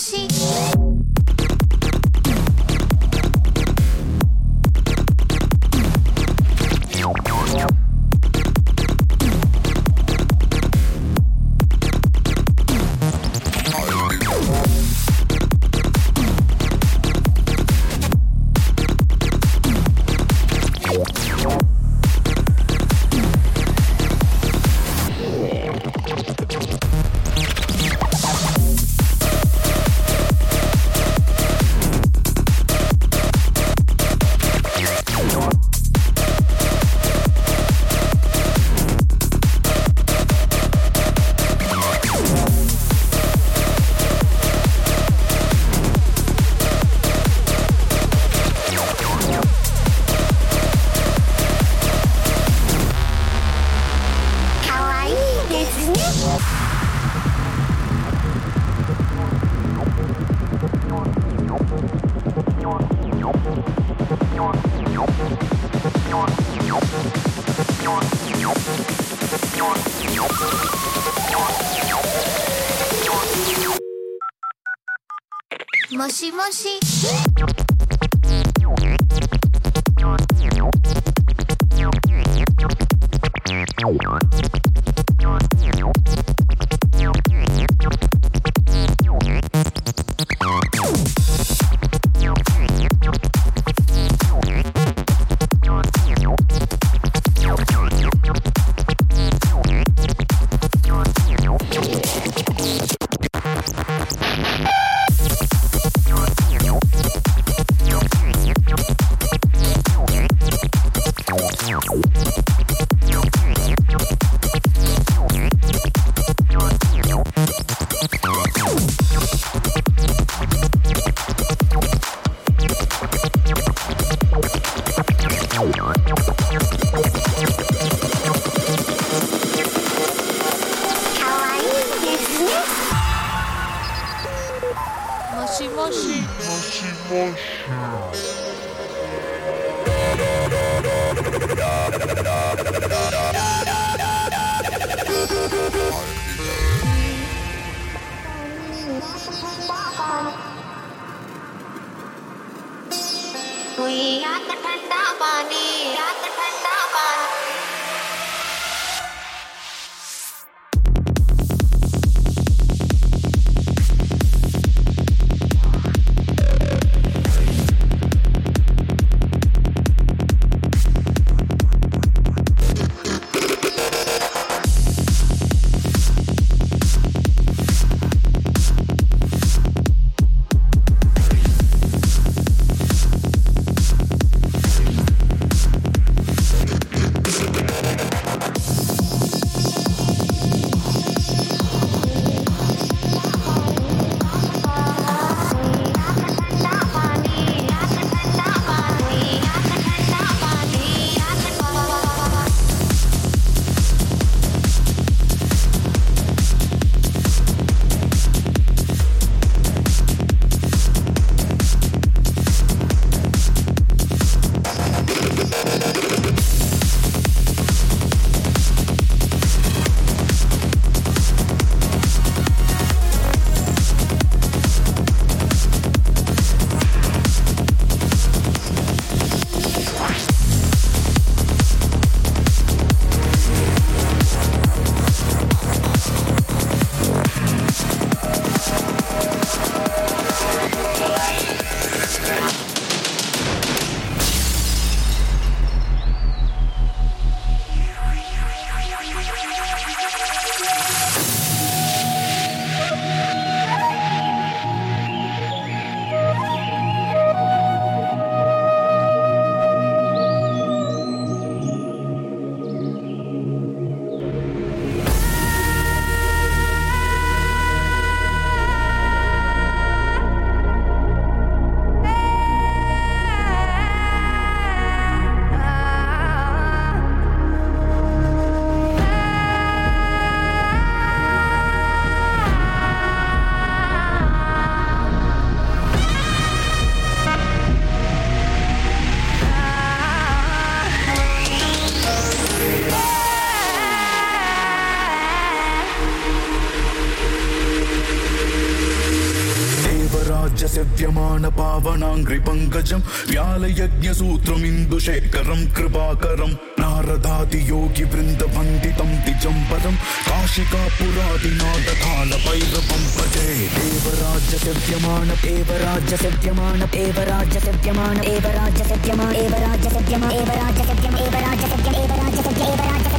fancy. もしもし。पङ्कजं व्यालयज्ञसूत्रमिन्दुशेखरं, कृपाकरं नारदादियोगि वृन्दवन्दितं तिजं परं काशिकापुरादिनादकालभैरवं भजे। देवराज्यसव्यमाण देवराज्यसव्यमाण देवराज्यसव्यमाण देवराज्यसव्यमाण देवराज्यसव्यमाण देवराज्यसव्यम एव राजसत्यम एव राजसत्यम एव राजसत्य एव राजसत्य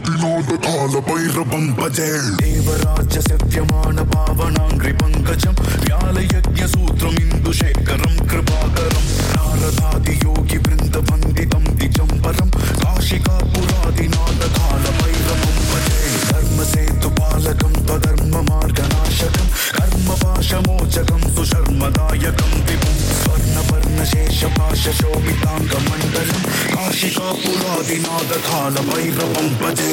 nothing on the பாலபைர பம்பஜல் தேவராஜ சத்தியமான பாவனாங்கிரி பங்கஜம். வியால யஜ்ய சூத்திரம் இந்து சேகரம் கிருபாகரம். நாரதாதி யோகி விருந்த வந்திதம் திஜம்பரம் காஷிகா புராதி நாத கால பைரவம் பஜே தர்ம சேது பாலகம் தர்ம மார்க நாசகம் கர்ம பாஷமோச்சகம் சுஷர்மதாயகம். விபம் ஸ்வர்ண வர்ண சேஷ பாஷ சோபிதாங்க மண்டலம். காஷிகா புராதி நாத கால பைரவம் பஜே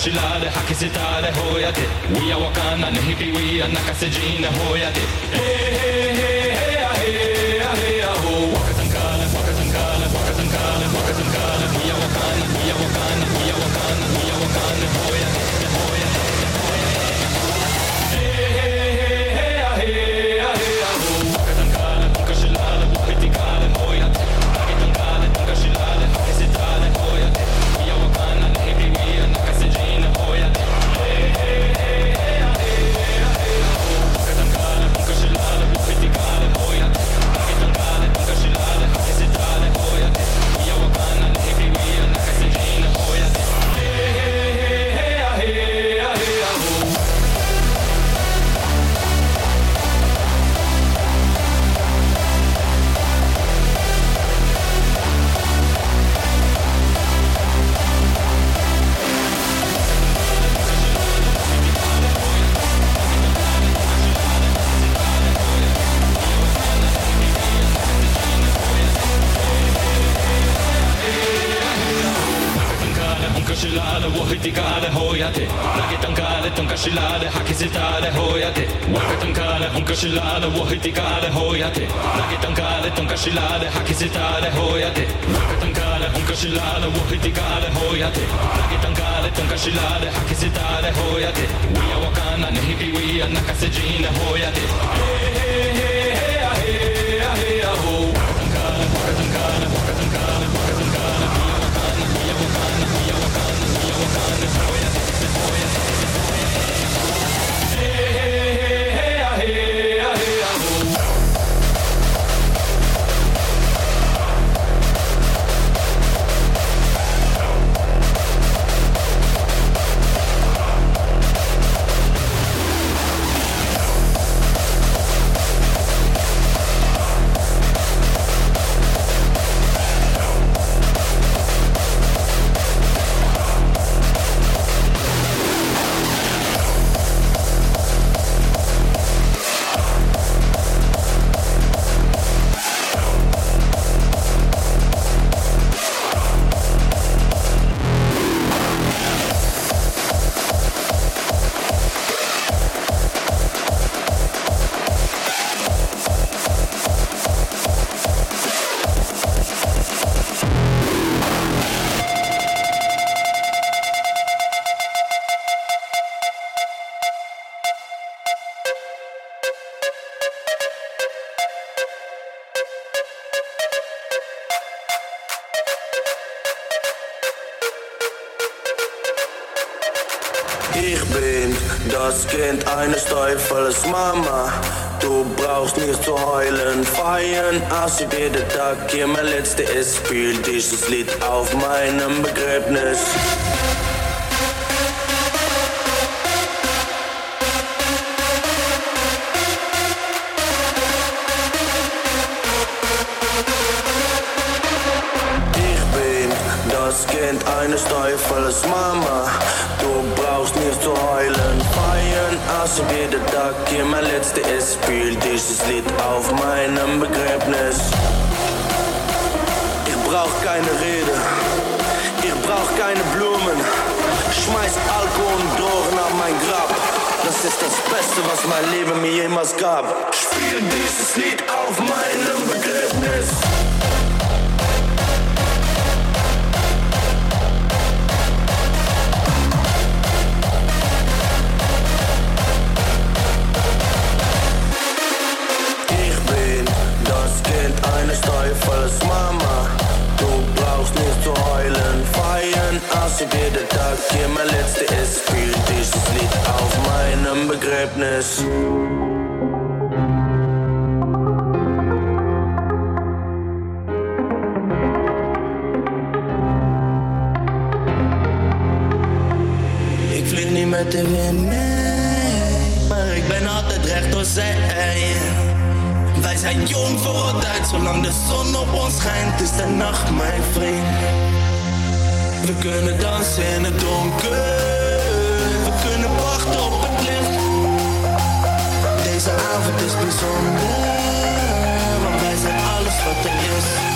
שלה להכיס איתה להויתה, ויה וואקנה נהיפי ויה נקסג'ינה הויתה. tonkarsylade Wahitikale hoiate Rakitankale tonkarsylade Hakisitale hoiate Rakitankale tonkarsylade Wahitikale hoiate Rakitankale tonkarsylade Hakisitale hoiate Wia wakana nehipiwia nakasejine hoiate Kind eines Teufels Mama. Du brauchst nicht zu heulen, feiern aussieht jeder Tag hier mein letzter ist. Spiel dieses Lied auf meinem Begräbnis. Ich bin das Kind eines Teufels Mama. Du brauchst Straße jeden Tag hier mein letzter Es spielt dieses Lied auf meinem Begräbnis. Ich brauch keine Rede, ich brauch keine Blumen. Schmeiß Alkohol und Drogen auf mein Grab. Das ist das Beste, was mein Leben mir jemals gab. Spiel dieses Lied auf meinem Begräbnis. Teufels Mama. Du brauchst nicht zu heulen, feiern also jeder Tag. Hier mein letzter ist, spiel dieses Lied auf meinem Begräbnis. Ik vlieg niet met de wind mee, maar ik ben altijd recht door zee. zijn jong voor het uit, zolang de zon op ons schijnt, is de nacht mijn vriend. We kunnen dansen in het donker, we kunnen wachten op het licht. Deze avond is bijzonder, want wij zijn alles wat er is.